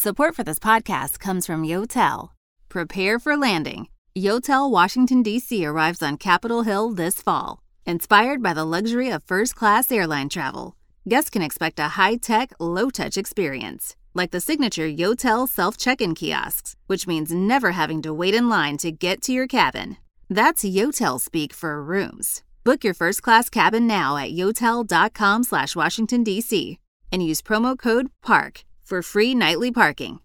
Support for this podcast comes from Yotel. Prepare for landing. Yotel Washington, D.C. arrives on Capitol Hill this fall. Inspired by the luxury of first class airline travel, guests can expect a high tech, low touch experience, like the signature Yotel self check in kiosks, which means never having to wait in line to get to your cabin. That's Yotel speak for rooms. Book your first class cabin now at yotel.com slash Washington, D.C. and use promo code PARK for free nightly parking.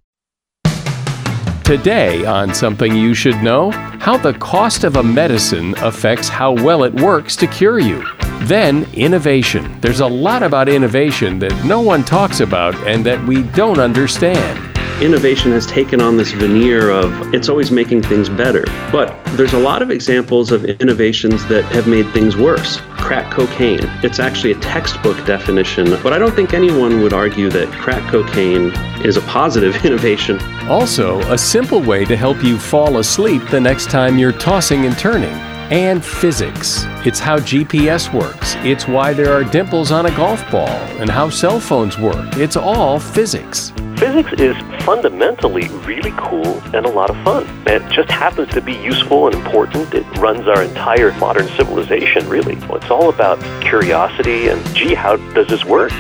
Today, on Something You Should Know, how the cost of a medicine affects how well it works to cure you. Then, innovation. There's a lot about innovation that no one talks about and that we don't understand innovation has taken on this veneer of it's always making things better. But there's a lot of examples of innovations that have made things worse. Crack cocaine. It's actually a textbook definition, but I don't think anyone would argue that crack cocaine is a positive innovation. Also, a simple way to help you fall asleep the next time you're tossing and turning and physics. It's how GPS works. It's why there are dimples on a golf ball and how cell phones work. It's all physics. Physics is fundamentally really cool and a lot of fun. It just happens to be useful and important. It runs our entire modern civilization, really. It's all about curiosity and, gee, how does this work?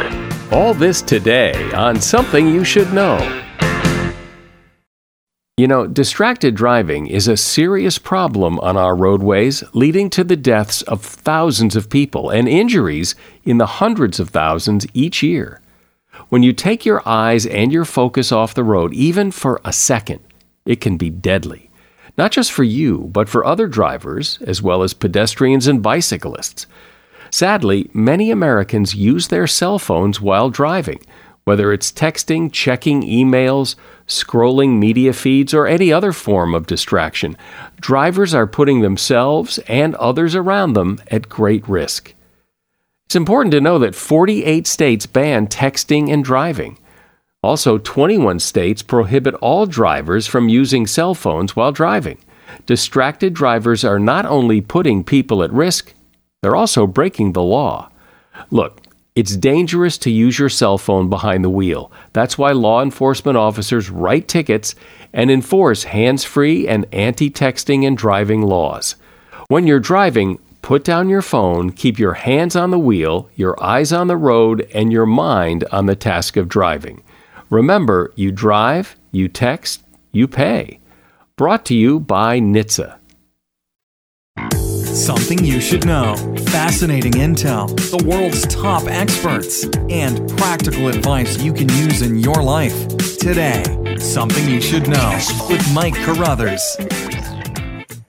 All this today on Something You Should Know. You know, distracted driving is a serious problem on our roadways, leading to the deaths of thousands of people and injuries in the hundreds of thousands each year. When you take your eyes and your focus off the road, even for a second, it can be deadly. Not just for you, but for other drivers, as well as pedestrians and bicyclists. Sadly, many Americans use their cell phones while driving, whether it's texting, checking emails, scrolling media feeds, or any other form of distraction. Drivers are putting themselves and others around them at great risk. It's important to know that 48 states ban texting and driving. Also, 21 states prohibit all drivers from using cell phones while driving. Distracted drivers are not only putting people at risk, they're also breaking the law. Look, it's dangerous to use your cell phone behind the wheel. That's why law enforcement officers write tickets and enforce hands free and anti texting and driving laws. When you're driving, Put down your phone, keep your hands on the wheel, your eyes on the road, and your mind on the task of driving. Remember, you drive, you text, you pay. Brought to you by NHTSA. Something you should know. Fascinating intel, the world's top experts, and practical advice you can use in your life. Today, Something You Should Know with Mike Carruthers.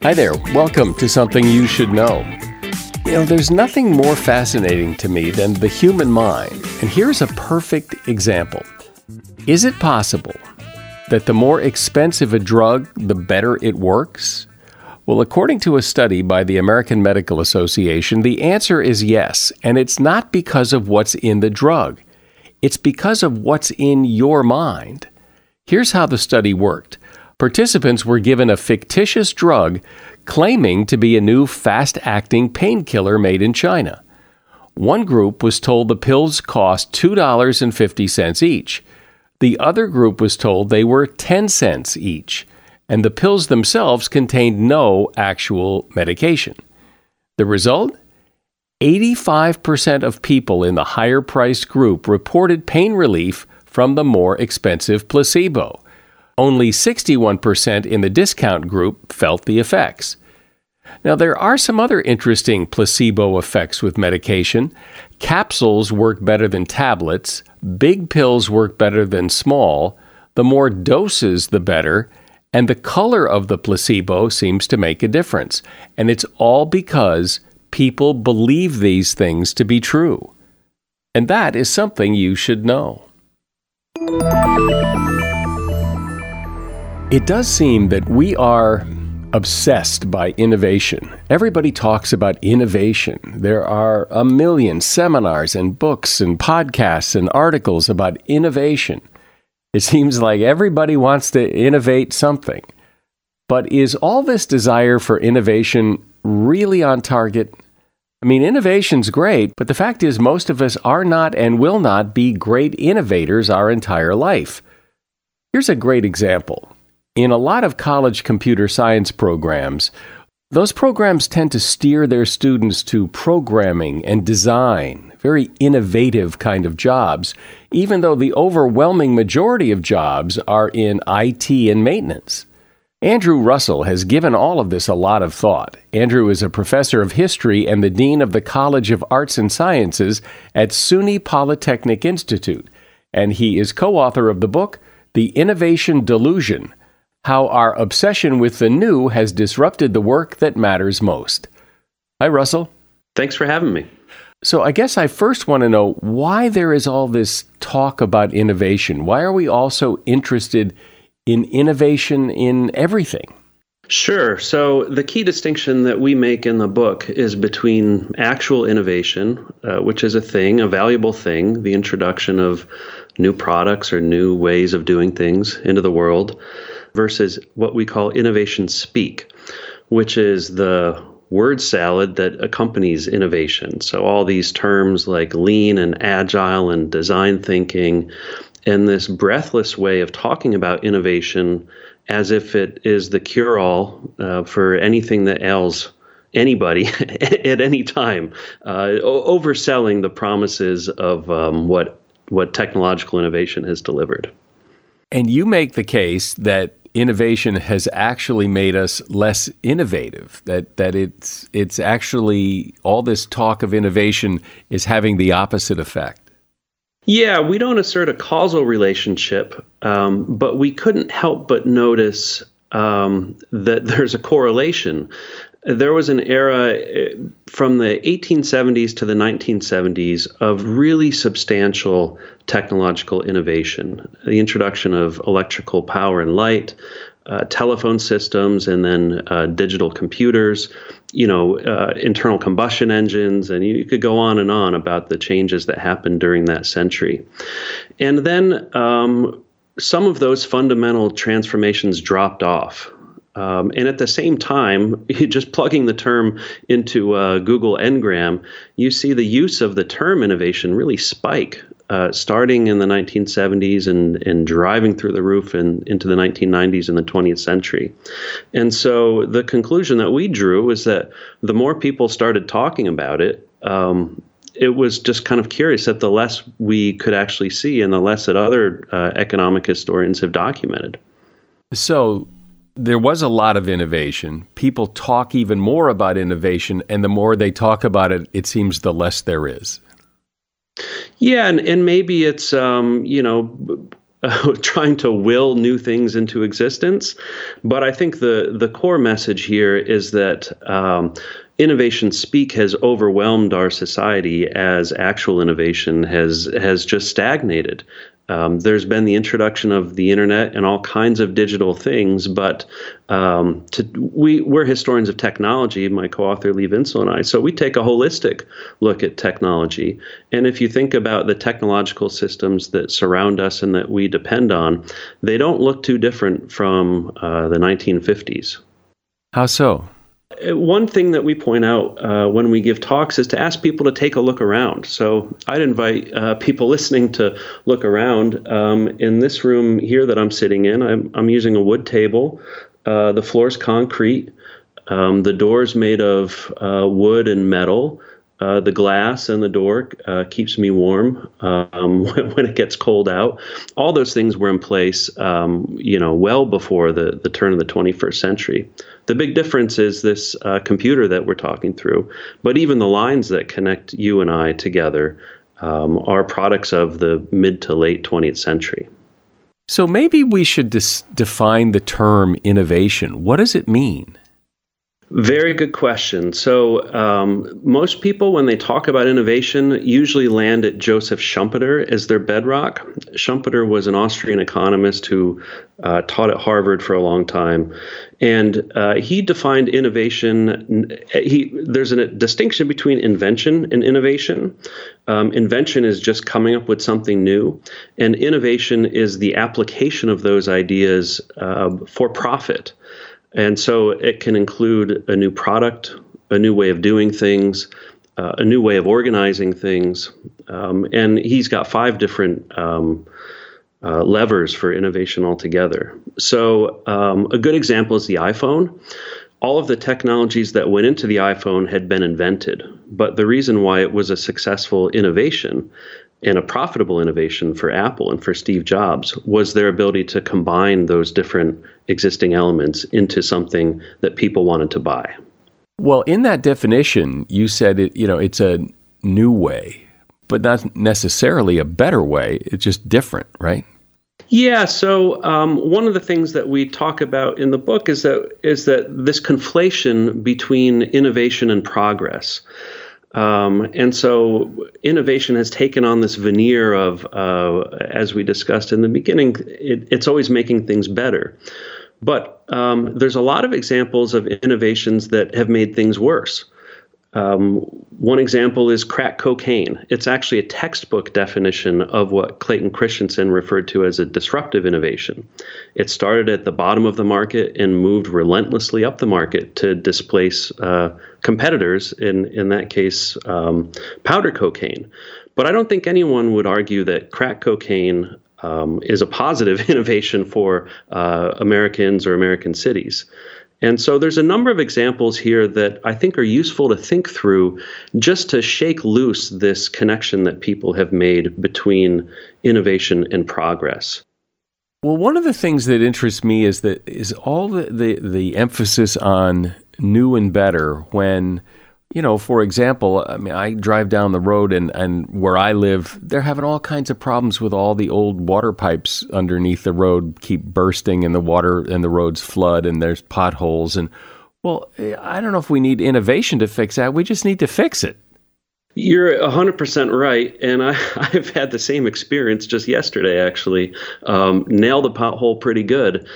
Hi there. Welcome to Something You Should Know. You know, there's nothing more fascinating to me than the human mind. And here's a perfect example. Is it possible that the more expensive a drug, the better it works? Well, according to a study by the American Medical Association, the answer is yes, and it's not because of what's in the drug. It's because of what's in your mind. Here's how the study worked participants were given a fictitious drug claiming to be a new fast acting painkiller made in China. One group was told the pills cost $2.50 each. The other group was told they were 10 cents each, and the pills themselves contained no actual medication. The result? 85% of people in the higher priced group reported pain relief from the more expensive placebo. Only 61% in the discount group felt the effects. Now, there are some other interesting placebo effects with medication. Capsules work better than tablets, big pills work better than small. The more doses, the better. And the color of the placebo seems to make a difference. And it's all because people believe these things to be true. And that is something you should know. It does seem that we are obsessed by innovation. Everybody talks about innovation. There are a million seminars and books and podcasts and articles about innovation. It seems like everybody wants to innovate something. But is all this desire for innovation really on target? I mean, innovation's great, but the fact is, most of us are not and will not be great innovators our entire life. Here's a great example. In a lot of college computer science programs, those programs tend to steer their students to programming and design, very innovative kind of jobs, even though the overwhelming majority of jobs are in IT and maintenance. Andrew Russell has given all of this a lot of thought. Andrew is a professor of history and the dean of the College of Arts and Sciences at SUNY Polytechnic Institute, and he is co author of the book, The Innovation Delusion how our obsession with the new has disrupted the work that matters most. Hi, Russell. Thanks for having me. So, I guess I first want to know why there is all this talk about innovation. Why are we all so interested in innovation in everything? Sure. So, the key distinction that we make in the book is between actual innovation, uh, which is a thing, a valuable thing, the introduction of new products or new ways of doing things into the world, versus what we call innovation speak, which is the word salad that accompanies innovation. So, all these terms like lean and agile and design thinking, and this breathless way of talking about innovation as if it is the cure all uh, for anything that ails anybody at any time, uh, overselling the promises of um, what, what technological innovation has delivered. And you make the case that innovation has actually made us less innovative. That that it's it's actually all this talk of innovation is having the opposite effect. Yeah, we don't assert a causal relationship, um, but we couldn't help but notice um, that there's a correlation there was an era eh, from the 1870s to the 1970s of really substantial technological innovation. The introduction of electrical power and light, uh, telephone systems, and then uh, digital computers, you know, uh, internal combustion engines, and you, you, could go on and on about the changes that happened during that century. And then um, some of those fundamental transformations dropped off. Um, and at the same time, just plugging the term into uh, Google Ngram, you see the use of the term innovation really spike, uh, starting in the 1970s and, and driving through the roof and into the 1990s and the 20th century. And so the conclusion that we drew was that the more people started talking about it, um, it was just kind of curious that the less we could actually see and the less that other uh, economic historians have documented. So, there was a lot of innovation. People talk even more about innovation, and the more they talk about it, it seems the less there is. Yeah, and, and maybe it's um, you know trying to will new things into existence, but I think the the core message here is that um, innovation speak has overwhelmed our society as actual innovation has has just stagnated. Um, there's been the introduction of the internet and all kinds of digital things, but um, to, we, we're historians of technology, my co author Lee Vinsel and I, so we take a holistic look at technology. And if you think about the technological systems that surround us and that we depend on, they don't look too different from uh, the 1950s. How so? Uh, one thing that we point out uh, when we give talks is to ask people to take a look around. So I'd invite uh, people listening to look around. Um, in this room here that I'm sitting in, I'm, I'm using a wood table. Uh, the floor's concrete. Um, the door's made of uh, wood and metal. Uh, the glass and the door keeps me warm um, when, it gets cold out. All those things were in place, um, you know, well before the, the turn of the 21st century. The big difference is this uh, computer that we're talking through, but even the lines that connect you and I together um, are products of the mid to late 20th century. So maybe we should dis- define the term innovation. What does it mean? Very good question. So, um, most people, when they talk about innovation, usually land at Joseph Schumpeter as their bedrock. Schumpeter was an Austrian economist who uh, taught at Harvard for a long time, and uh, he defined innovation. He there's a distinction between invention and innovation. Um, invention is just coming up with something new, and innovation is the application of those ideas uh, for profit. And so it can include a new product, a new way of doing things, uh, a new way of organizing things. Um, and he's got five different um, uh, levers for innovation altogether. So, um, a good example is the iPhone. All of the technologies that went into the iPhone had been invented, but the reason why it was a successful innovation and a profitable innovation for Apple and for Steve Jobs was their ability to combine those different existing elements into something that people wanted to buy. Well, in that definition, you said it, you know, it's a new way, but not necessarily a better way. It's just different, right? Yeah. So um, one of the things that we talk about in the book is that is that this conflation between innovation and progress. Um, and so innovation has taken on this veneer of, uh, as we discussed in the beginning, it, it's always making things better. But um, there's a lot of examples of innovations that have made things worse. Um, one example is crack cocaine. It's actually a textbook definition of what Clayton Christensen referred to as a disruptive innovation. It started at the bottom of the market and moved relentlessly up the market to displace uh, competitors, in, in that case, um, powder cocaine. But I don't think anyone would argue that crack cocaine um, is a positive innovation for uh, Americans or American cities. And so there's a number of examples here that I think are useful to think through just to shake loose this connection that people have made between innovation and progress. Well, one of the things that interests me is that is all the, the, the emphasis on new and better when you know, for example, I mean, I drive down the road and, and where I live, they're having all kinds of problems with all the old water pipes underneath the road keep bursting and the water and the roads flood and there's potholes. And well, I don't know if we need innovation to fix that. We just need to fix it. You're 100% right. And I, I've had the same experience just yesterday, actually. Um, nailed a pothole pretty good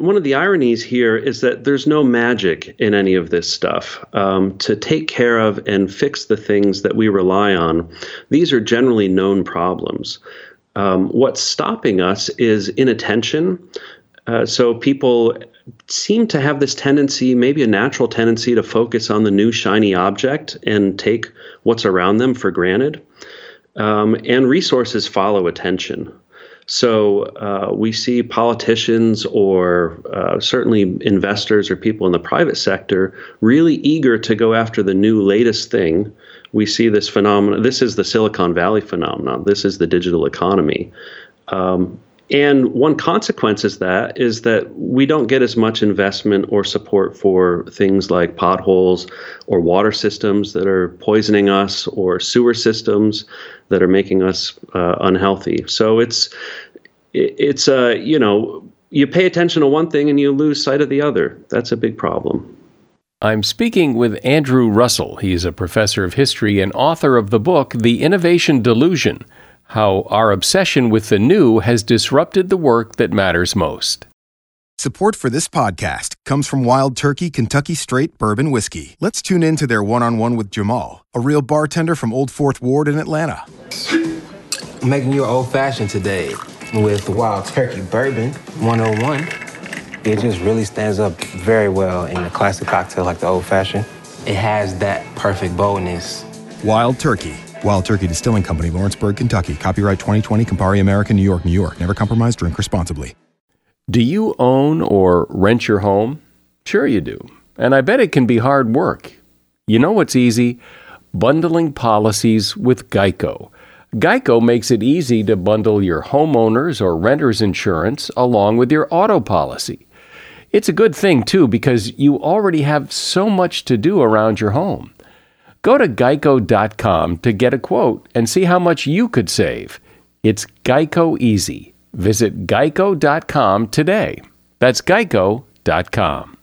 one of the ironies here is that there's no magic in any of this stuff. Um, to take care of and fix the things that we rely on, these are generally known problems. Um, what's stopping us is inattention. Uh, so people seem to have this tendency, maybe a natural tendency, to focus on the new shiny object and take what's around them for granted. Um, and resources follow attention. So uh, we see politicians or uh, certainly investors or people in the private sector really eager to go after the new latest thing. We see this phenomenon. This is the Silicon Valley phenomenon. This is the digital economy. Um, and one consequence is that is that we don't get as much investment or support for things like potholes or water systems that are poisoning us or sewer systems that are making us uh, unhealthy. So it's it's uh, you know you pay attention to one thing and you lose sight of the other. That's a big problem. I'm speaking with Andrew Russell. He's a professor of history and author of the book The Innovation Delusion how our obsession with the new has disrupted the work that matters most. Support for this podcast comes from Wild Turkey Kentucky Straight Bourbon Whiskey. Let's tune in to their one on one with Jamal, a real bartender from Old Fourth Ward in Atlanta. I'm making you an old fashioned today with Wild Turkey Bourbon 101. It just really stands up very well in a classic cocktail like the old fashioned. It has that perfect boldness. Wild Turkey Wild Turkey Distilling Company, Lawrenceburg, Kentucky. Copyright 2020, Campari American, New York, New York. Never compromise, drink responsibly. Do you own or rent your home? Sure, you do. And I bet it can be hard work. You know what's easy? Bundling policies with Geico. Geico makes it easy to bundle your homeowner's or renter's insurance along with your auto policy. It's a good thing, too, because you already have so much to do around your home. Go to geico.com to get a quote and see how much you could save. It's Geico Easy. Visit geico.com today. That's geico.com.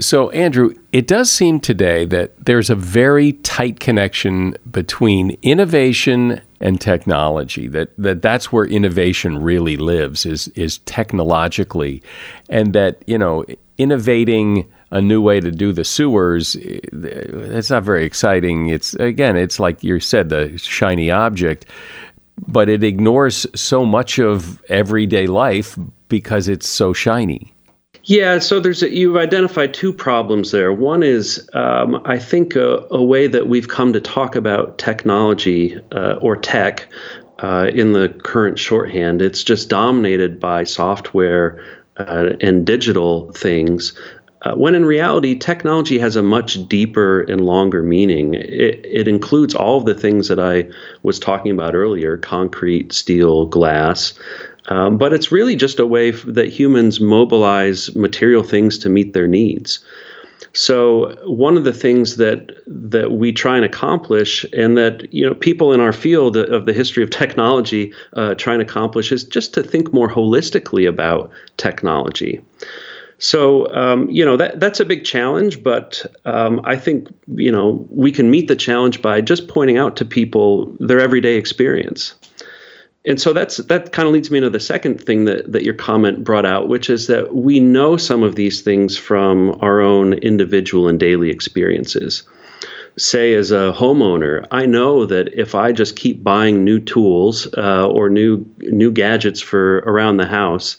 So, Andrew, it does seem today that there's a very tight connection between innovation and technology. That, that that's where innovation really lives is is technologically, and that you know innovating a new way to do the sewers, it's not very exciting. It's again, it's like you said, the shiny object, but it ignores so much of everyday life because it's so shiny. Yeah, so there's a, you've identified two problems there. One is, um, I think, a, a, way that we've come to talk about technology uh, or tech uh, in the current shorthand. It's just dominated by software uh, and digital things. Uh, when in reality, technology has a much deeper and longer meaning. It, it includes all of the things that I was talking about earlier concrete, steel, glass. Um, but it's really just a way that humans mobilize material things to meet their needs. So one of the things that that we try and accomplish, and that you know people in our field of the history of technology uh, try and accomplish, is just to think more holistically about technology. So um, you know that that's a big challenge, but um, I think you know we can meet the challenge by just pointing out to people their everyday experience and so that's that kind of leads me into the second thing that, that your comment brought out, which is that we know some of these things from our own individual and daily experiences. Say, as a homeowner, I know that if I just keep buying new tools uh, or new new gadgets for around the house,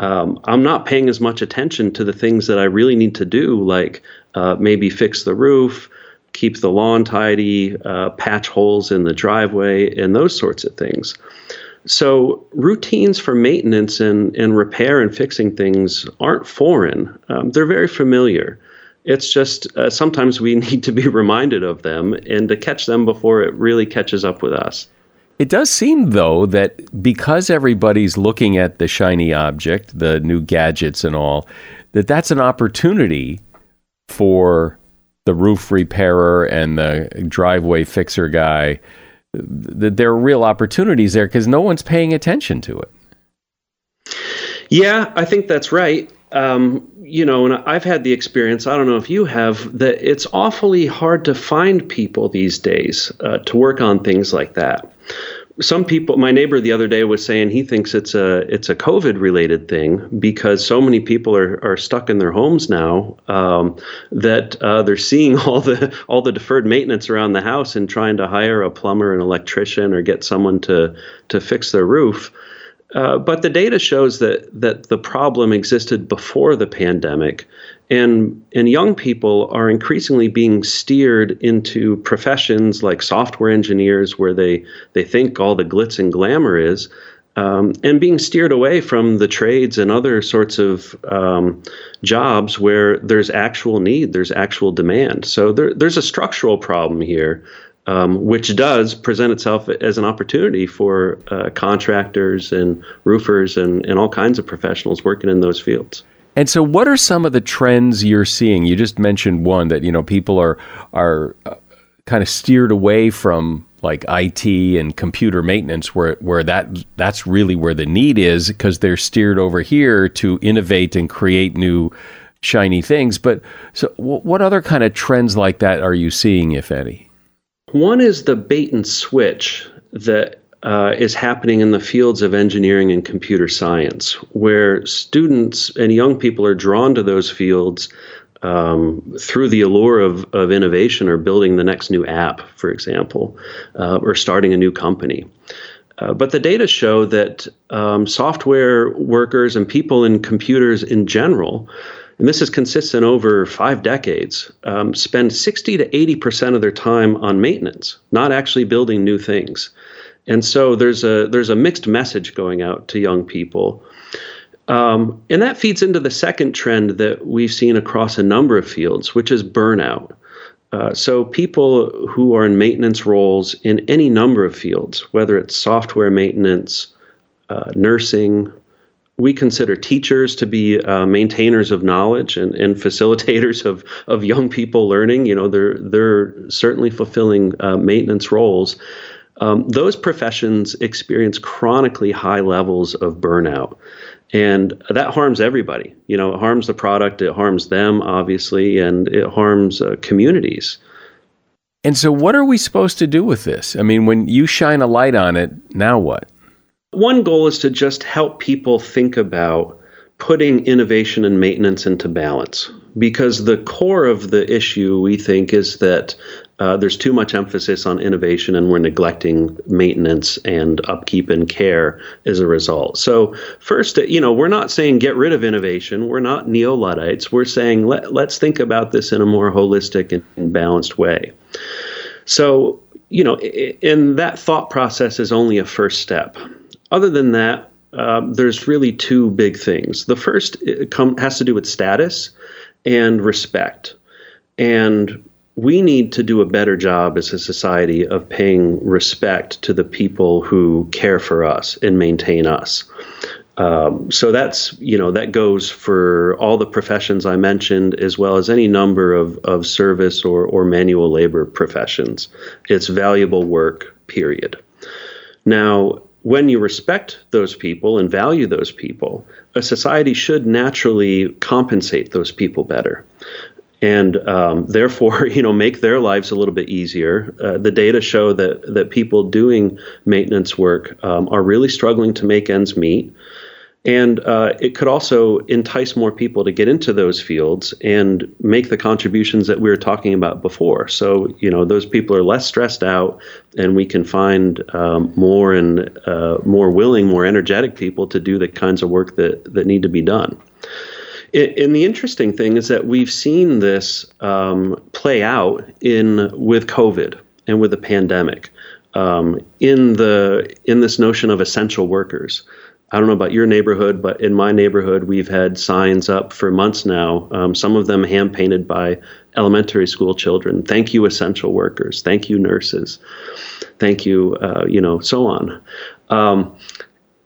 um, I'm not paying as much attention to the things that I really need to do, like uh, maybe fix the roof, keep the lawn tidy, uh, patch holes in the driveway, and those sorts of things. So routines for maintenance and, and repair and fixing things aren't foreign. Um, they're very familiar. It's just uh, sometimes we need to be reminded of them and to catch them before it really catches up with us. It does seem, though, that because everybody's looking at the shiny object, the new gadgets and all, that that's an opportunity for the roof repairer and the driveway fixer guy that there are real opportunities there because no one's paying attention to it. Yeah, I think that's right. Um, you know, and I've had the experience, I don't know if you have, that it's awfully hard to find people these days uh, to work on things like that. Some people my neighbor the other day was saying he thinks it's a it's a covid related thing because so many people are, are stuck in their homes now um, that uh, they're seeing all the all the deferred maintenance around the house and trying to hire a plumber an electrician or get someone to to fix their roof uh, but the data shows that that the problem existed before the pandemic and and young people are increasingly being steered into professions like software engineers where they they think all the glitz and glamour is um, and being steered away from the trades and other sorts of um, jobs where there's actual need, there's actual demand. So there, there's a structural problem here, um, which does present itself as an opportunity for uh, contractors and roofers and, and all kinds of professionals working in those fields. And so, what are some of the trends you're seeing? You just mentioned one that you know people are are uh, kind of steered away from like IT and computer maintenance, where where that that's really where the need is because they're steered over here to innovate and create new shiny things. But so, what other kind of trends like that are you seeing, if any? One is the bait and switch that uh, is happening in the fields of engineering and computer science, where students and young people are drawn to those fields um, through the allure of, of innovation or building the next new app, for example, uh, or starting a new company. Uh, but the data show that um, software workers and people in computers in general, and this is consistent over five decades, um, spend 60 to 80% of their time on maintenance, not actually building new things. And so there's a there's a mixed message going out to young people. Um, and that feeds into the second trend that we've seen across a number of fields, which is burnout. Uh, so people who are in maintenance roles in any number of fields, whether it's software maintenance, uh, nursing, we consider teachers to be uh, maintainers of knowledge and, and facilitators of, of young people learning. You know, they're they're certainly fulfilling uh, maintenance roles. Um, those professions experience chronically high levels of burnout. And that harms everybody. You know, it harms the product, it harms them, obviously, and it harms uh, communities. And so, what are we supposed to do with this? I mean, when you shine a light on it, now what? One goal is to just help people think about putting innovation and maintenance into balance because the core of the issue we think is that uh, there's too much emphasis on innovation and we're neglecting maintenance and upkeep and care as a result. So, first, you know, we're not saying get rid of innovation. We're not neo Luddites. We're saying let, let's think about this in a more holistic and, and balanced way. So, you know, and that thought process is only a first step. Other than that, uh, there's really two big things. The first come, has to do with status and respect. And we need to do a better job as a society of paying respect to the people who care for us and maintain us. Um, so that's you know that goes for all the professions I mentioned, as well as any number of, of service or, or manual labor professions. It's valuable work, period. Now, when you respect those people and value those people, a society should naturally compensate those people better and um, therefore, you know, make their lives a little bit easier. Uh, the data show that that people doing maintenance work um, are really struggling to make ends meet. And uh, it could also entice more people to get into those fields and make the contributions that we were talking about before. So, you know, those people are less stressed out, and we can find um, more and uh, more willing, more energetic people to do the kinds of work that, that need to be done. and the interesting thing is that we've seen this um, play out in with COVID and with the pandemic um, in the in this notion of essential workers. I don't know about your neighborhood, but in my neighborhood, we've had signs up for months now, um, some of them hand painted by elementary school children. Thank you, essential workers. Thank you, nurses. Thank you, uh, you know, so on. Um,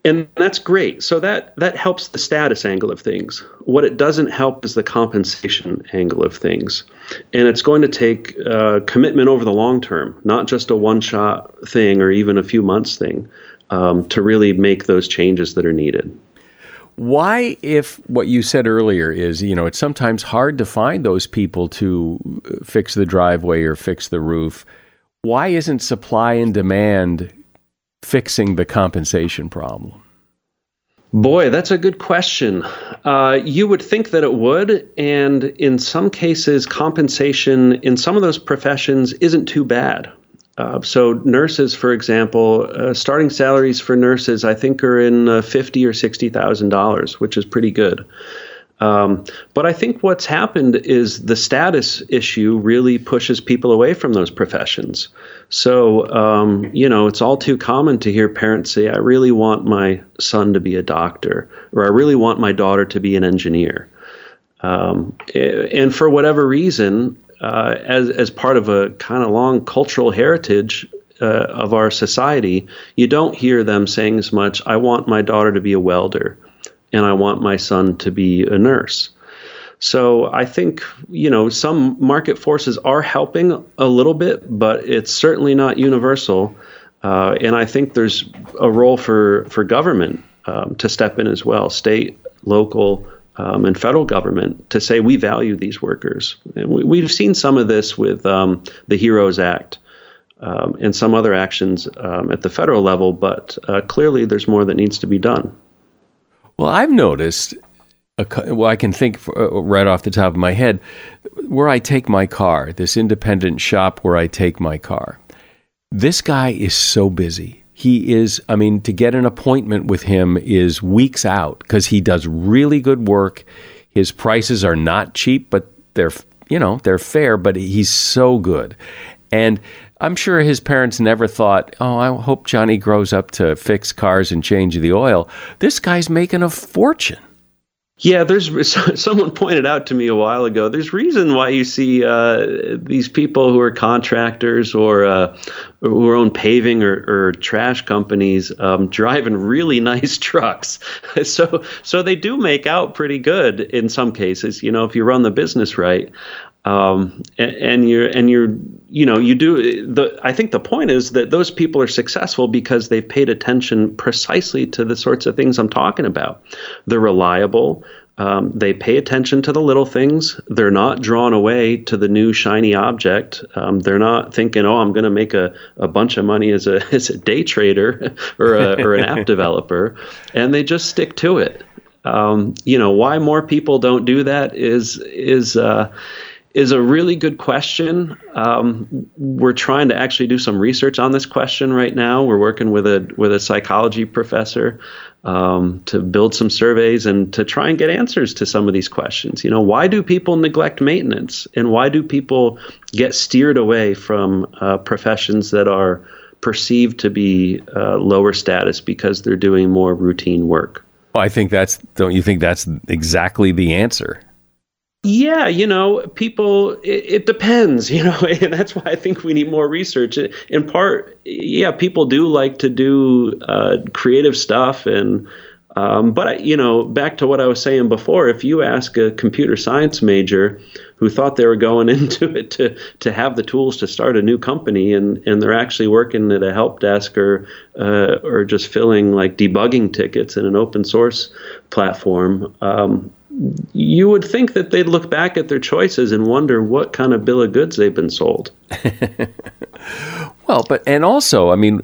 and that's great. So that that helps the status angle of things. What it doesn't help is the compensation angle of things, and it's going to take uh, commitment over the long term, not just a one-shot thing or even a few months thing um, to really make those changes that are needed. Why, if what you said earlier is, you know, it's sometimes hard to find those people to uh, fix the driveway or fix the roof, why isn't supply and demand fixing the compensation problem? Boy, that's a good question. Uh, you would think that it would, and in some cases, compensation in some of those professions isn't too bad. Uh, so nurses, for example, uh, starting salaries for nurses, I think, are in uh, fifty or sixty thousand dollars, which is pretty good. Um, but I think what's happened is the status issue really pushes people away from those professions. So, um, you know, it's all too common to hear parents say, I really want my son to be a doctor, or I really want my daughter to be an engineer. Um, and for whatever reason, uh, as as part of a kind of long cultural heritage uh, of our society, you don't hear them saying as much. I want my daughter to be a welder, and I want my son to be a nurse. So I think you know some market forces are helping a little bit, but it's certainly not universal. Uh, and I think there's a role for for government um, to step in as well, state, local, um, and federal government to say we value these workers. And we, have seen some of this with um, the HEROES Act um, and some other actions um, at the federal level, but uh, clearly there's more that needs to be done. Well, I've noticed. A, well, I can think uh, right off the top of my head where I take my car, this independent shop where I take my car. This guy is so busy he is i mean to get an appointment with him is weeks out because he does really good work. His prices are not cheap but they're you know they're fair but he's so good. And i'm sure his parents never thought oh i hope johnny grows up to fix cars and change the oil. This guy's making a fortune yeah, there's someone pointed out to me a while ago. There's reason why you see uh, these people who are contractors or uh, who own paving or, or trash companies um, driving really nice trucks. so so they do make out pretty good in some cases. You know, if you run the business right. Um, and, and, you're and you're you know you do the I think the point is that those people are successful because they've paid attention precisely to the sorts of things I'm talking about. They're reliable. Um, they pay attention to the little things. They're not drawn away to the new shiny object. Um, they're not thinking, "Oh, I'm going to make a, a bunch of money as a as a day trader or a, or an app developer," and they just stick to it. Um, you know why more people don't do that is is uh, is a really good question. Um, we're trying to actually do some research on this question right now. We're working with a with a psychology professor um, to build some surveys and to try and get answers to some of these questions. You know, why do people neglect maintenance, and why do people get steered away from uh, professions that are perceived to be uh, lower status because they're doing more routine work? Well, I think that's. Don't you think that's exactly the answer? Yeah, you know, people, it, it, depends, you know, and that's why I think we need more research. In part, yeah, people do like to do uh, creative stuff. And, um, but, you know, back to what I was saying before, if you ask a computer science major who thought they were going into it to, to have the tools to start a new company and, and they're actually working at a help desk or, uh, or just filling like debugging tickets in an open source platform, um, you would think that they'd look back at their choices and wonder what kind of bill of goods they've been sold. well, but and also, I mean,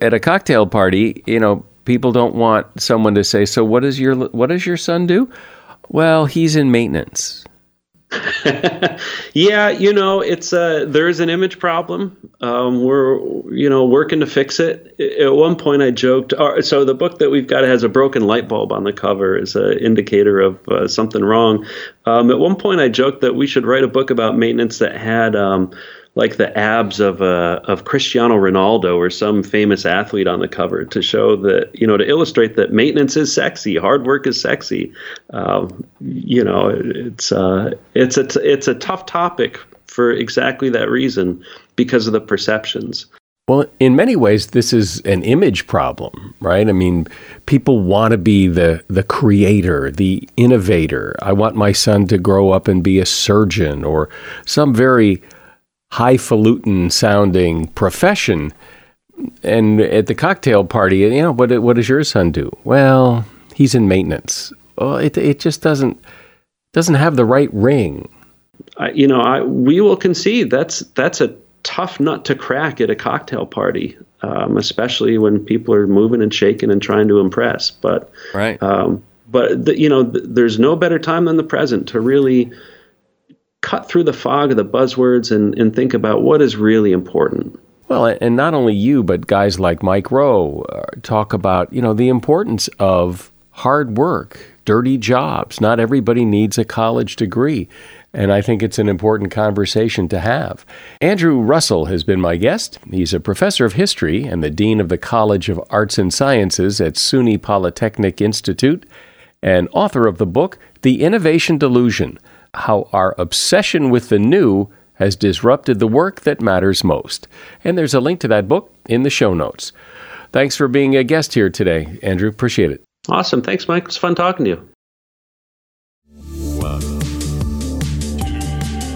at a cocktail party, you know, people don't want someone to say, "So, what does your what does your son do?" Well, he's in maintenance. yeah, you know, it's uh, there is an image problem. Um, we're you know working to fix it. At one point, I joked. Uh, so the book that we've got has a broken light bulb on the cover as an indicator of uh, something wrong. Um, at one point, I joked that we should write a book about maintenance that had. Um, like the abs of uh, of Cristiano Ronaldo or some famous athlete on the cover to show that you know to illustrate that maintenance is sexy, hard work is sexy. Um, you know, it's uh, it's a t- it's a tough topic for exactly that reason because of the perceptions. Well, in many ways, this is an image problem, right? I mean, people want to be the the creator, the innovator. I want my son to grow up and be a surgeon or some very highfalutin sounding profession. And at the cocktail party, you know, what, what does your son do? Well, he's in maintenance. Well, it, it just doesn't doesn't have the right ring. I, you know, I, we will concede that's that's a tough nut to crack at a cocktail party, um, especially when people are moving and shaking and trying to impress. But right. Um, but the, you know, th- there's no better time than the present to really cut through the fog of the buzzwords and, and think about what is really important. Well, and not only you, but guys like Mike Rowe uh, talk about, you know, the importance of hard work, dirty jobs. Not everybody needs a college degree. And I think it's an important conversation to have. Andrew Russell has been my guest. He's a professor of history and the dean of the College of Arts and Sciences at SUNY Polytechnic Institute and author of the book, The Innovation Delusion how our obsession with the new has disrupted the work that matters most. And there's a link to that book in the show notes. Thanks for being a guest here today, Andrew. Appreciate it. Awesome. Thanks, Mike. It's fun talking to you.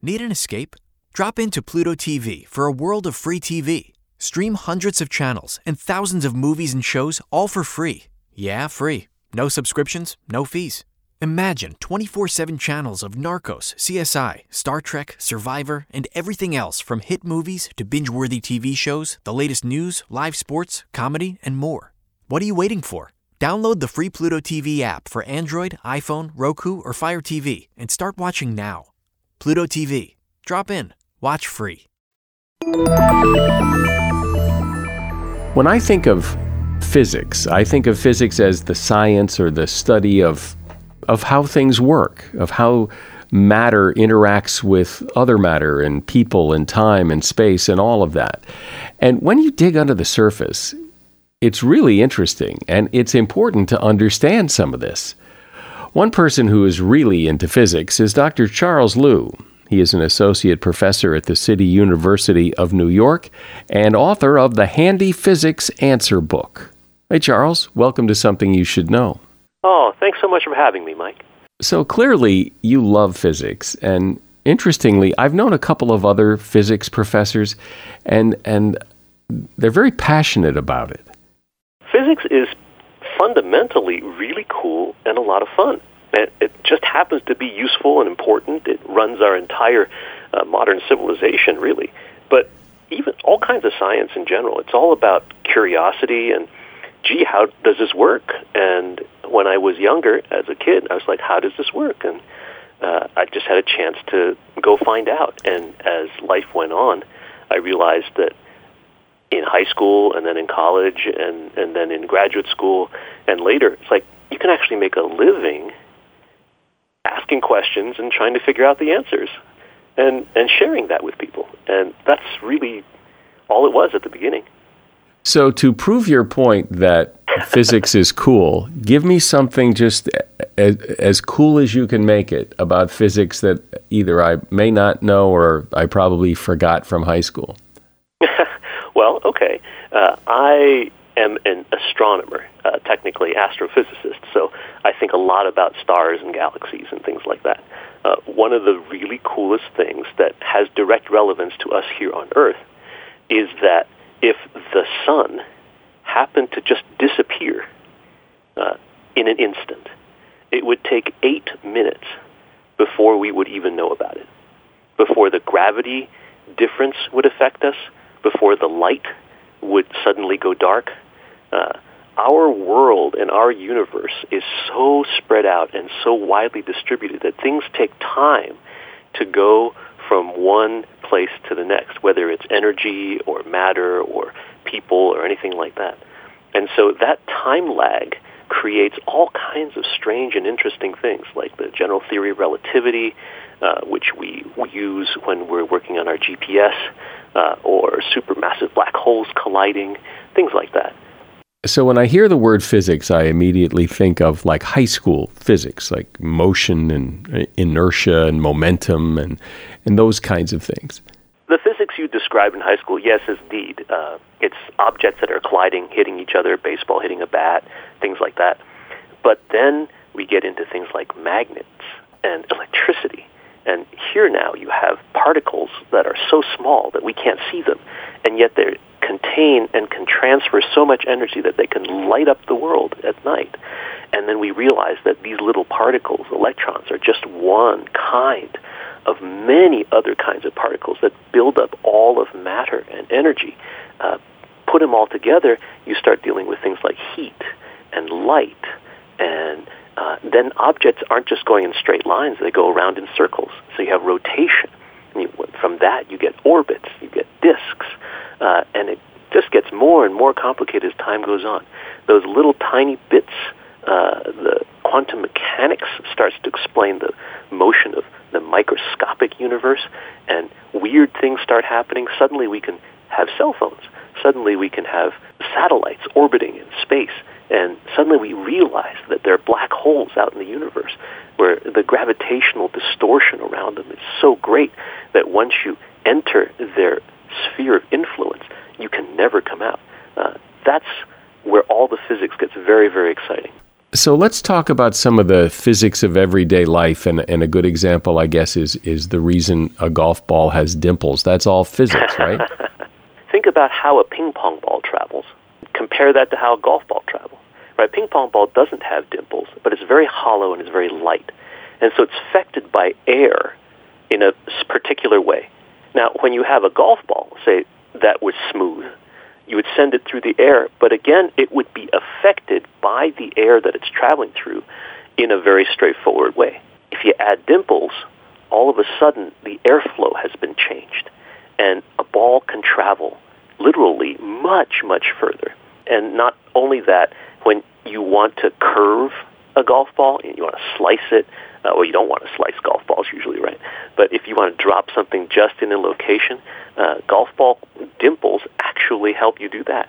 Need an escape? Drop into Pluto TV for a world of free TV. Stream hundreds of channels and thousands of movies and shows all for free. Yeah, free. No subscriptions, no fees. Imagine 24 7 channels of Narcos, CSI, Star Trek, Survivor, and everything else from hit movies to binge worthy TV shows, the latest news, live sports, comedy, and more. What are you waiting for? Download the free Pluto TV app for Android, iPhone, Roku, or Fire TV and start watching now. Pluto TV. Drop in. Watch free. When I think of physics, I think of physics as the science or the study of of how things work, of how matter interacts with other matter and people and time and space and all of that. And when you dig under the surface, it's really interesting and it's important to understand some of this. One person who is really into physics is Dr. Charles Liu. He is an associate professor at the City University of New York and author of the Handy Physics Answer Book. Hey, Charles, welcome to Something You Should Know. Oh, thanks so much for having me, Mike. So clearly, you love physics, and interestingly, I've known a couple of other physics professors, and and they're very passionate about it. Physics is fundamentally really cool and a lot of fun. And it just happens to be useful and important. It runs our entire uh, modern civilization, really. But even all kinds of science in general, it's all about curiosity and, gee, how does this work? And when I was younger, as a kid, I was like, how does this work? And uh, I just had a chance to go find out. And as life went on, I realized that in high school and then in college and, and then in graduate school and later, it's like you can actually make a living asking questions and trying to figure out the answers and, and sharing that with people. And that's really all it was at the beginning. So, to prove your point that physics is cool, give me something just as, as, cool as you can make it about physics that either I may not know or I probably forgot from high school. well, okay. Uh, I am an astronomer, uh, technically astrophysicist, so I think a lot about stars and galaxies and things like that. Uh, one of the really coolest things that has direct relevance to us here on Earth is that if the sun happened to just disappear uh, in an instant, it would take eight minutes before we would even know about it, before the gravity difference would affect us, before the light would suddenly go dark, uh, our world and our universe is so spread out and so widely distributed that things take time to go from one place to the next, whether it's energy or matter or people or anything like that. And so that time lag creates all kinds of strange and interesting things, like the general theory of relativity, uh, which we use when we're working on our GPS, uh, or supermassive black holes colliding, things like that. So when I hear the word physics, I immediately think of like high school physics, like motion and uh, inertia and momentum and and those kinds of things. The physics you described in high school, yes, indeed. Uh, it's objects that are colliding, hitting each other, baseball hitting a bat, things like that. But then we get into things like magnets and electricity. And here now you have particles that are so small that we can't see them, and yet they're contain and can transfer so much energy that they can light up the world at night. And then we realize that these little particles, electrons, are just one kind of many other kinds of particles that build up all of matter and energy. Uh, put them all together, you start dealing with things like heat and light and uh, then objects aren't just going in straight lines, they go around in circles. So you have rotation. And you, from that, you get orbits, you get disks, uh, and it just gets more and more complicated as time goes on. Those little tiny bits, uh, the quantum mechanics starts to explain the motion of the microscopic universe, and weird things start happening. Suddenly, we can have cell phones. Suddenly, we can have satellites orbiting in space. And suddenly we realize that there are black holes out in the universe where the gravitational distortion around them is so great that once you enter their sphere of influence, you can never come out. Uh, that's where all the physics gets very, very exciting. So let's talk about some of the physics of everyday life, and, and a good example, I guess, is is the reason a golf ball has dimples. That's all physics, right? Think about how a ping pong ball travels. Compare that to how a golf ball travels. Right? Ping pong ball doesn't have dimples, but it's very hollow and it's very light, and so it's affected by air in a particular way. Now, when you have a golf ball, say, that was smooth, you would send it through the air, but again, it would be affected by the air that it's traveling through in a very straightforward way. If you add dimples, all of a sudden the airflow has been changed, and a ball can travel literally much, much further. And not only that, when you want to curve a golf ball, you want to slice it, uh, well, you don't want to slice golf balls usually, right? But if you want to drop something just in a location, uh, golf ball dimples actually help you do that.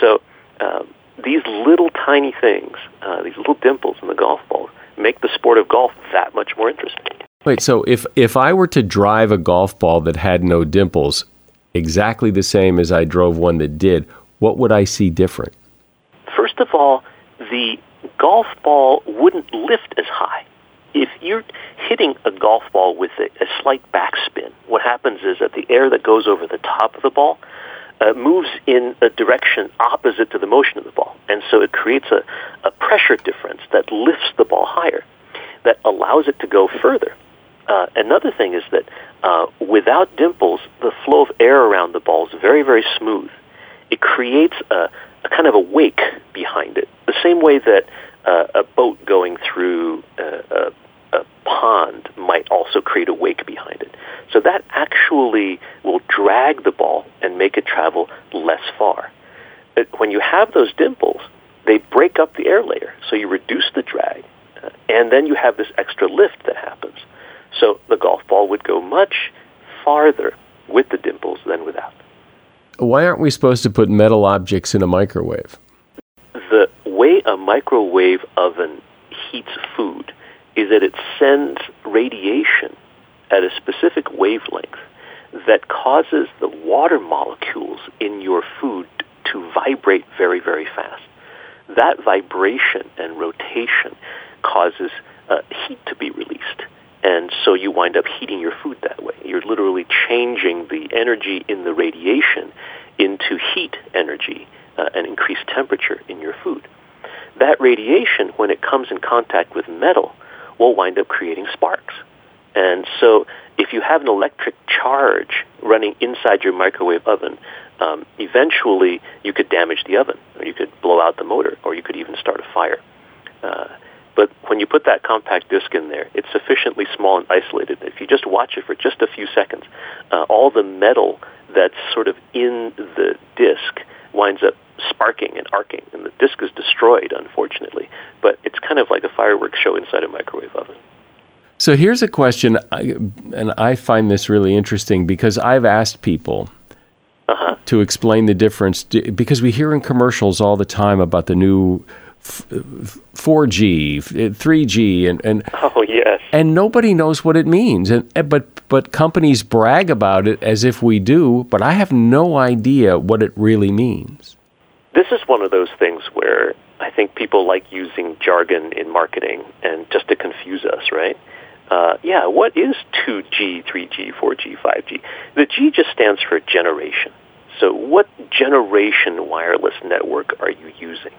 So um, these little tiny things, uh, these little dimples in the golf ball, make the sport of golf that much more interesting. Wait, so if if I were to drive a golf ball that had no dimples, exactly the same as I drove one that did, what would I see different? First of all, the golf ball wouldn't lift as high if you're hitting a golf ball with a, a slight backspin. What happens is that the air that goes over the top of the ball uh, moves in a direction opposite to the motion of the ball. And so it creates a, a pressure difference that lifts the ball higher, that allows it to go further. Uh, another thing is that uh, without dimples, the flow of air around the ball is very, very smooth. It creates a, a kind of a wake behind it, the same way that uh, a boat going through uh, a, a pond might also create a wake behind it. So that actually will drag the ball and make it travel less far. But when you have those dimples, they break up the air layer, so you reduce the drag, uh, and then you have this extra lift that happens. So the golf ball would go much farther with the dimples than without. Why aren't we supposed to put metal objects in a microwave? The way a microwave oven heats food is that it sends radiation at a specific wavelength that causes the water molecules in your food to vibrate very, very fast. That vibration and rotation causes uh, heat to be released. And so you wind up heating your food that way. You're literally changing the energy in the radiation into heat energy uh, and increased temperature in your food. That radiation, when it comes in contact with metal, will wind up creating sparks. And so if you have an electric charge running inside your microwave oven, um, eventually you could damage the oven, or you could blow out the motor, or you could even start a fire. Uh, but when you put that compact disc in there, it's sufficiently small and isolated. That if you just watch it for just a few seconds, uh, all the metal that's sort of in the disc winds up sparking and arcing, and the disc is destroyed, unfortunately. But it's kind of like a fireworks show inside a microwave oven. So here's a question, and I find this really interesting because I've asked people uh-huh. to explain the difference because we hear in commercials all the time about the new 4G, 3G, and, and oh yes, and nobody knows what it means. And but but companies brag about it as if we do, but I have no idea what it really means. This is one of those things where I think people like using jargon in marketing and just to confuse us, right? Uh, yeah, what is 2G, 3G, 4G, 5G? The G just stands for generation. So what generation wireless network are you using?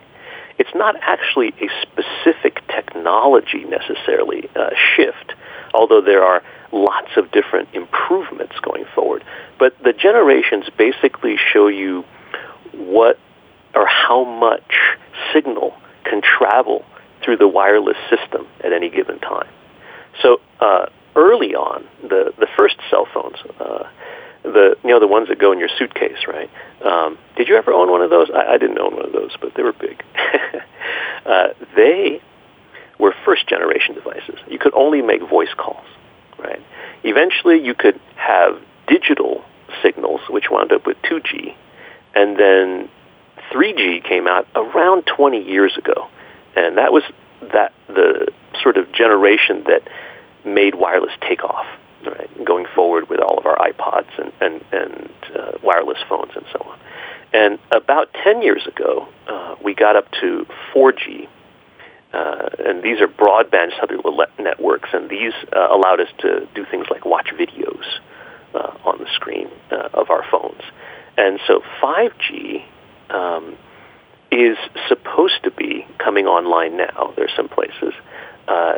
It's not actually a specific technology necessarily uh, shift, although there are lots of different improvements going forward. But the generations basically show you what or how much signal can travel through the wireless system at any given time. So uh, early on, the the first cell phones, uh, the you know the ones that go in your suitcase, right? Um, did you ever own one of those? I, I didn't own one of those, but they were big. uh, they were first generation devices. You could only make voice calls, right? Eventually, you could have digital signals, which wound up with 2G, and then 3G came out around 20 years ago, and that was that the sort of generation that made wireless take off, right? Going forward with all of our iPods and and, and uh, wireless phones and so on. And about 10 years ago, uh, we got up to 4G, uh, and these are broadband cellular networks, and these uh, allowed us to do things like watch videos uh, on the screen uh, of our phones. And so 5G um, is supposed to be coming online now. There's some places. Uh,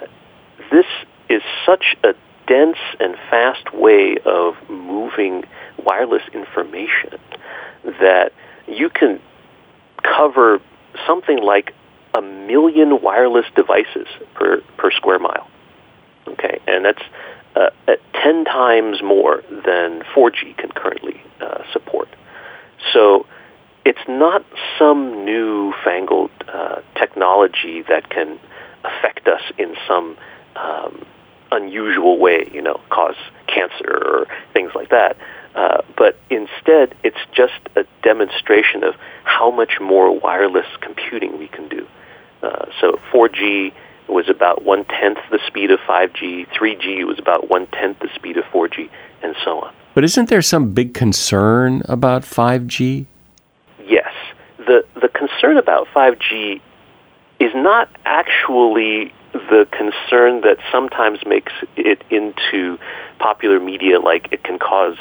this is such a dense and fast way of moving wireless information that you can cover something like a million wireless devices per, per square mile. Okay, and that's uh, at 10 times more than 4G can currently uh, support. So it's not some new fangled uh, technology that can affect us in some um, unusual way, you know, cause cancer or things like that. Uh, but instead, it's just a demonstration of how much more wireless computing we can do. Uh, so 4G was about one tenth the speed of 5G, 3G was about one tenth the speed of 4G, and so on. But isn't there some big concern about 5G? Yes. The, the concern about 5G is not actually the concern that sometimes makes it into popular media like it can cause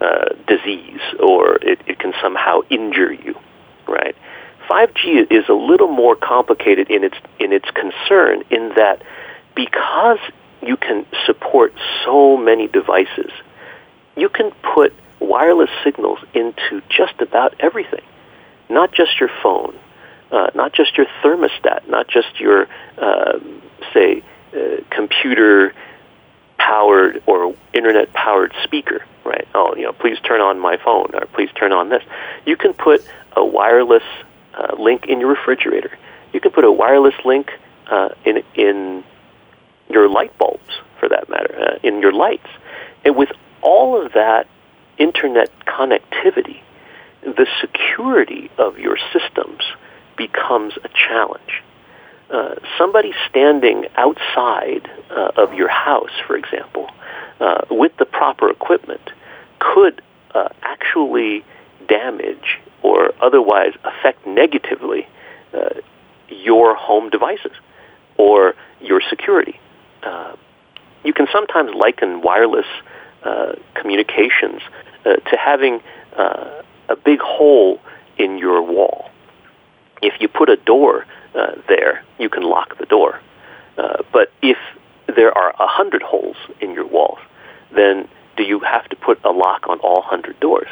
uh, disease or it, it can somehow injure you, right? 5G is a little more complicated in its in its concern in that because you can support so many devices, you can put wireless signals into just about everything, not just your phone, uh, not just your thermostat, not just your uh, say uh, computer powered or internet powered speaker, right? Oh, you know, please turn on my phone or please turn on this. You can put a wireless uh, link in your refrigerator. You can put a wireless link uh, in in your light bulbs, for that matter, uh, in your lights. And with all of that internet connectivity, the security of your systems becomes a challenge. Uh, somebody standing outside uh, of your house, for example, uh, with the proper equipment, could uh, actually damage or otherwise affect negatively uh, your home devices or your security. Uh, you can sometimes liken wireless communications to having a big hole in your wall. If you put a door uh, there, you can lock the door. Uh, but if there are a hundred holes in your walls, then do you have to put a lock on all hundred doors?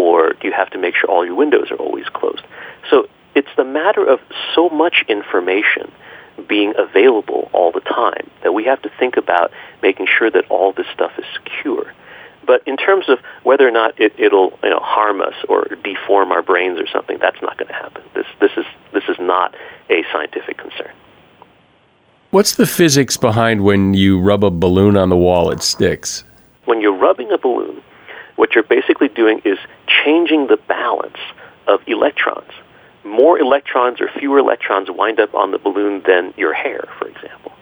or do you have to make sure all your windows are always closed? So it's the matter of so much information being available all the time that we have to think about making sure that all this stuff is secure. But in terms of whether or not it, it'll you know, harm us or deform our brains or something, that's not going to happen. This, this, is, this is not a scientific concern. What's the physics behind when you rub a balloon on the wall, it sticks? When you're rubbing a balloon, what you're basically doing is changing the balance of electrons. More electrons or fewer electrons wind up on the balloon than your hair, for example.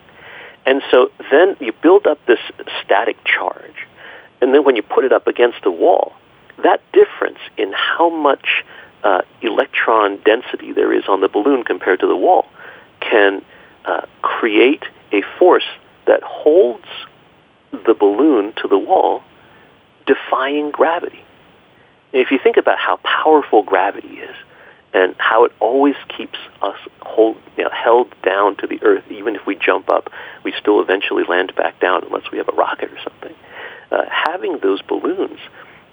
And so then you build up this static charge. And then when you put it up against a wall, that difference in how much uh, electron density there is on the balloon compared to the wall can uh, create a force that holds the balloon to the wall defying gravity. If you think about how powerful gravity is and how it always keeps us hold, you know, held down to the earth, even if we jump up, we still eventually land back down unless we have a rocket or something. Uh, having those balloons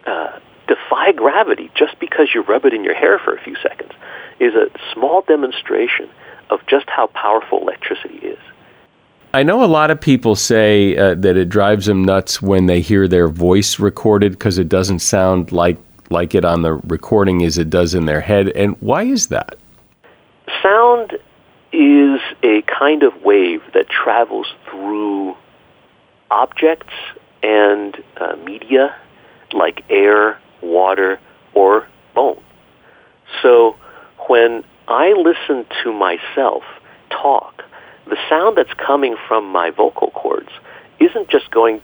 uh, defy gravity just because you rub it in your hair for a few seconds is a small demonstration of just how powerful electricity is. I know a lot of people say uh, that it drives them nuts when they hear their voice recorded because it doesn't sound like like it on the recording as it does in their head. And why is that? Sound is a kind of wave that travels through objects and uh, media like air, water, or bone. So when I listen to myself talk, the sound that's coming from my vocal cords isn't just going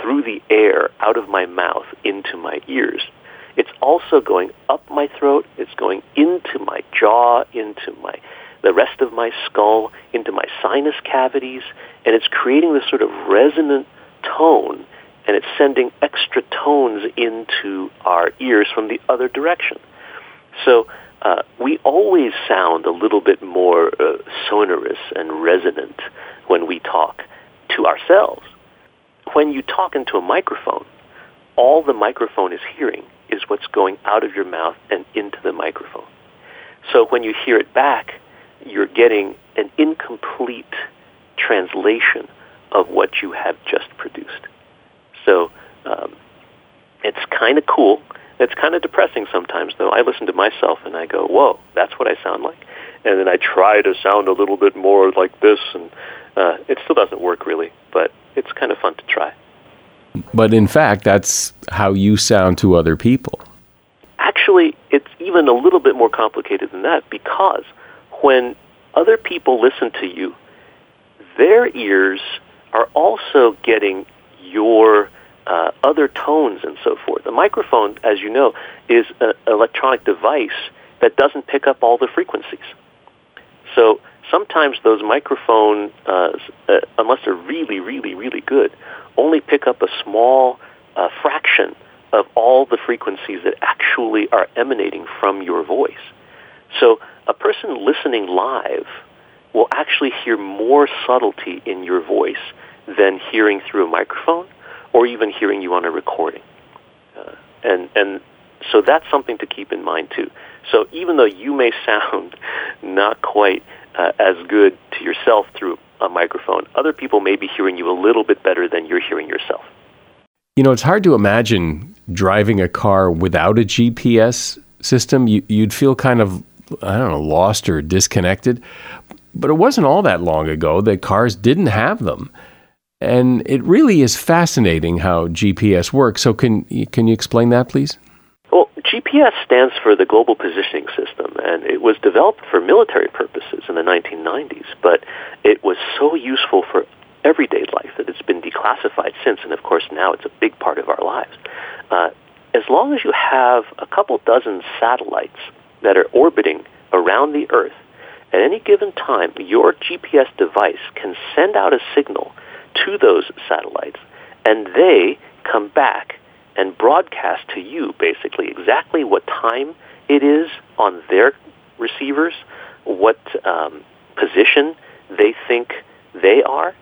through the air out of my mouth into my ears. It's also going up my throat, it's going into my jaw, into my the rest of my skull, into my sinus cavities, and it's creating this sort of resonant tone and it's sending extra tones into our ears from the other direction. So uh, we always sound a little bit more uh, sonorous and resonant when we talk to ourselves. When you talk into a microphone, all the microphone is hearing is what's going out of your mouth and into the microphone. So when you hear it back, you're getting an incomplete translation of what you have just produced. So um, it's kind of cool it's kind of depressing sometimes, though. I listen to myself and I go, "Whoa, that's what I sound like," and then I try to sound a little bit more like this, and uh, it still doesn't work really, but it's kind of fun to try. But in fact, that's how you sound to other people. Actually, it's even a little bit more complicated than that because when other people listen to you, their ears are also getting your uh, other tones and so forth. The microphone, as you know, is an electronic device that doesn't pick up all the frequencies. So sometimes those microphones, uh, uh, unless they're really, really, really good, only pick up a small uh, fraction of all the frequencies that actually are emanating from your voice. So a person listening live will actually hear more subtlety in your voice than hearing through a microphone or even hearing you on a recording. Uh, and, and so that's something to keep in mind too. So even though you may sound not quite uh, as good to yourself through a microphone, other people may be hearing you a little bit better than you're hearing yourself. You know, it's hard to imagine driving a car without a GPS system. You, you'd feel kind of, I don't know, lost or disconnected. But it wasn't all that long ago that cars didn't have them. And it really is fascinating how GPS works. So, can, can you explain that, please? Well, GPS stands for the Global Positioning System, and it was developed for military purposes in the 1990s, but it was so useful for everyday life that it's been declassified since, and of course now it's a big part of our lives. Uh, as long as you have a couple dozen satellites that are orbiting around the Earth, at any given time, your GPS device can send out a signal to those satellites, and they come back and broadcast to you basically exactly what time it is on their receivers, what um, position they think they are,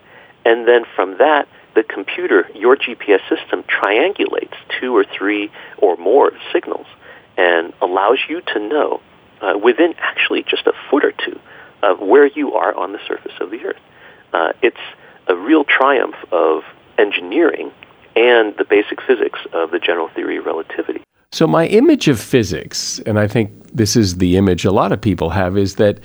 and then from that, the computer, your GPS system, triangulates two or three or more signals and allows you to know uh, within actually just a foot or two of where you are on the surface of the Earth. Uh, it's a real triumph of engineering and the basic physics of the general theory of relativity. So, my image of physics, and I think this is the image a lot of people have, is that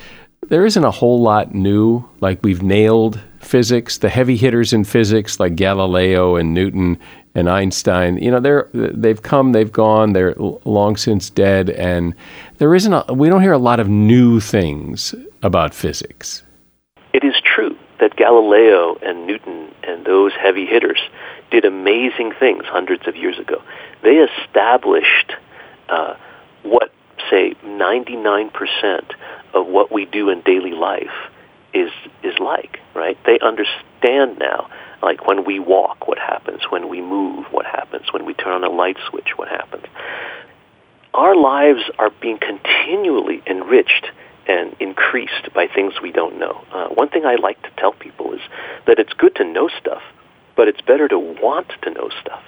there isn't a whole lot new. Like we've nailed physics, the heavy hitters in physics, like Galileo and Newton and Einstein. You know, they're they've come, they've gone, they're long since dead, and there isn't. A, we don't hear a lot of new things about physics. It is true that Galileo and Newton and those heavy hitters did amazing things hundreds of years ago. They established uh, what, say, 99% of what we do in daily life is is like, right? They understand now, like when we walk, what happens, when we move, what happens, when we turn on a light switch, what happens. Our lives are being continually enriched and increased by things we don't know. Uh, one thing I like to tell people is that it's good to know stuff, but it's better to want to know stuff.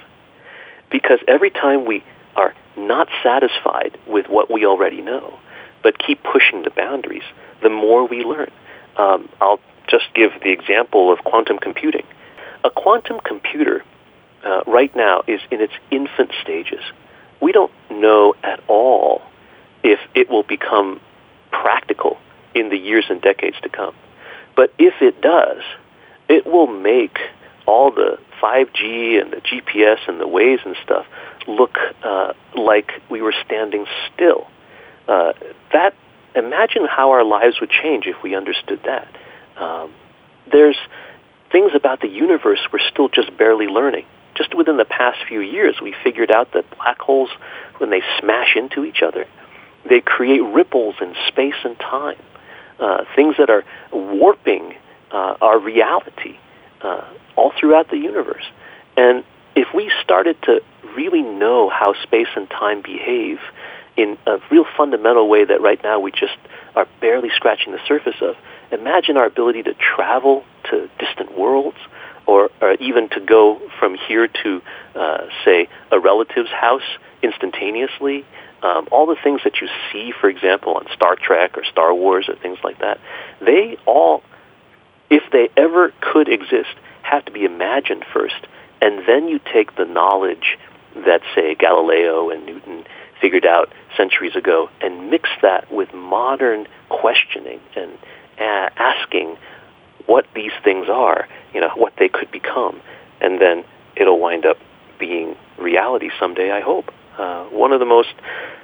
Because every time we are not satisfied with what we already know, but keep pushing the boundaries, the more we learn. Um, I'll just give the example of quantum computing. A quantum computer uh, right now is in its infant stages. We don't know at all if it will become practical in the years and decades to come. But if it does, it will make all the 5G and the GPS and the Waze and stuff look uh, like we were standing still. Uh, that imagine how our lives would change if we understood that. Um, there's things about the universe we're still just barely learning. Just within the past few years, we figured out that black holes, when they smash into each other, they create ripples in space and time, uh, things that are warping uh, our reality uh, all throughout the universe. And if we started to really know how space and time behave in a real fundamental way that right now we just are barely scratching the surface of, imagine our ability to travel to distant worlds or, or even to go from here to, uh, say, a relative's house instantaneously. Um, all the things that you see, for example, on Star Trek or Star Wars or things like that, they all, if they ever could exist, have to be imagined first. And then you take the knowledge that, say, Galileo and Newton figured out centuries ago and mix that with modern questioning and uh, asking what these things are, you know, what they could become, and then it'll wind up being reality someday, I hope. Uh, one of the most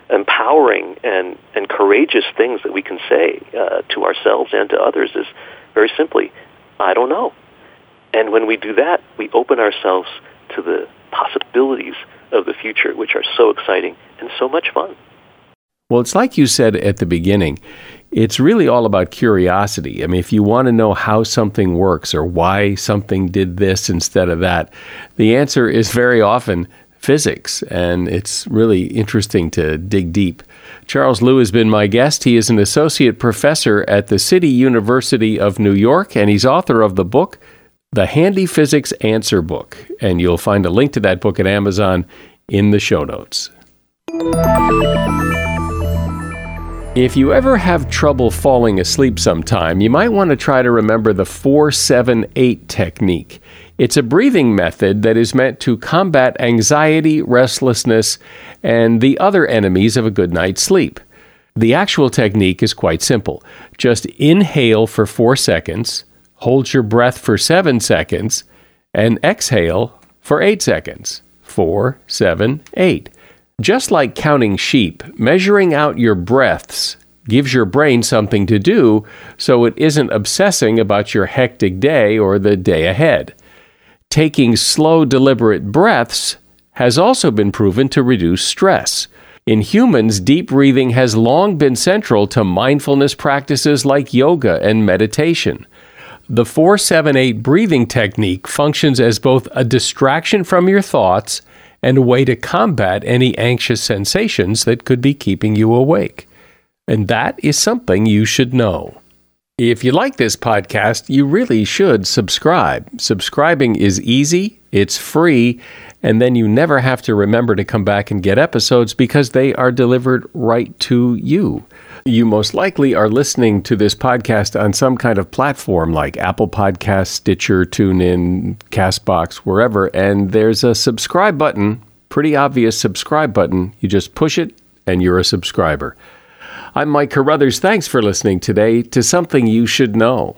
empowering and, and courageous things that we can say uh, to ourselves and to others is very simply, I don't know. And when we do that, we open ourselves to the possibilities of the future, which are so exciting and so much fun. Well, it's like you said at the beginning. It's really all about curiosity. I mean, if you want to know how something works or why something did this instead of that, the answer is very often physics, and it's really interesting to dig deep. Charles Liu has been my guest. He is an associate professor at the City University of New York, and he's author of the book, The Handy Physics Answer Book. And you'll find a link to that book at Amazon in the show notes. If you ever have trouble falling asleep sometime, you might want to try to remember the 478 technique. It's a breathing method that is meant to combat anxiety, restlessness, and the other enemies of a good night's sleep. The actual technique is quite simple. Just inhale for four seconds, hold your breath for seven seconds, and exhale for eight seconds. Four, seven, eight. Just like counting sheep, measuring out your breaths gives your brain something to do so it isn't obsessing about your hectic day or the day ahead taking slow, deliberate breaths has also been proven to reduce stress. In humans, deep breathing has long been central to mindfulness practices like yoga and meditation. The 478 breathing technique functions as both a distraction from your thoughts and a way to combat any anxious sensations that could be keeping you awake. And that is something you should know. If you like this podcast, you really should subscribe. Subscribing is easy, it's free, and then you never have to remember to come back and get episodes because they are delivered right to you. You most likely are listening to this podcast on some kind of platform like Apple Podcasts, Stitcher, TuneIn, Castbox, wherever, and there's a subscribe button, pretty obvious subscribe button. You just push it and you're a subscriber. I'm Mike Carruthers. Thanks for listening today to Something You Should Know.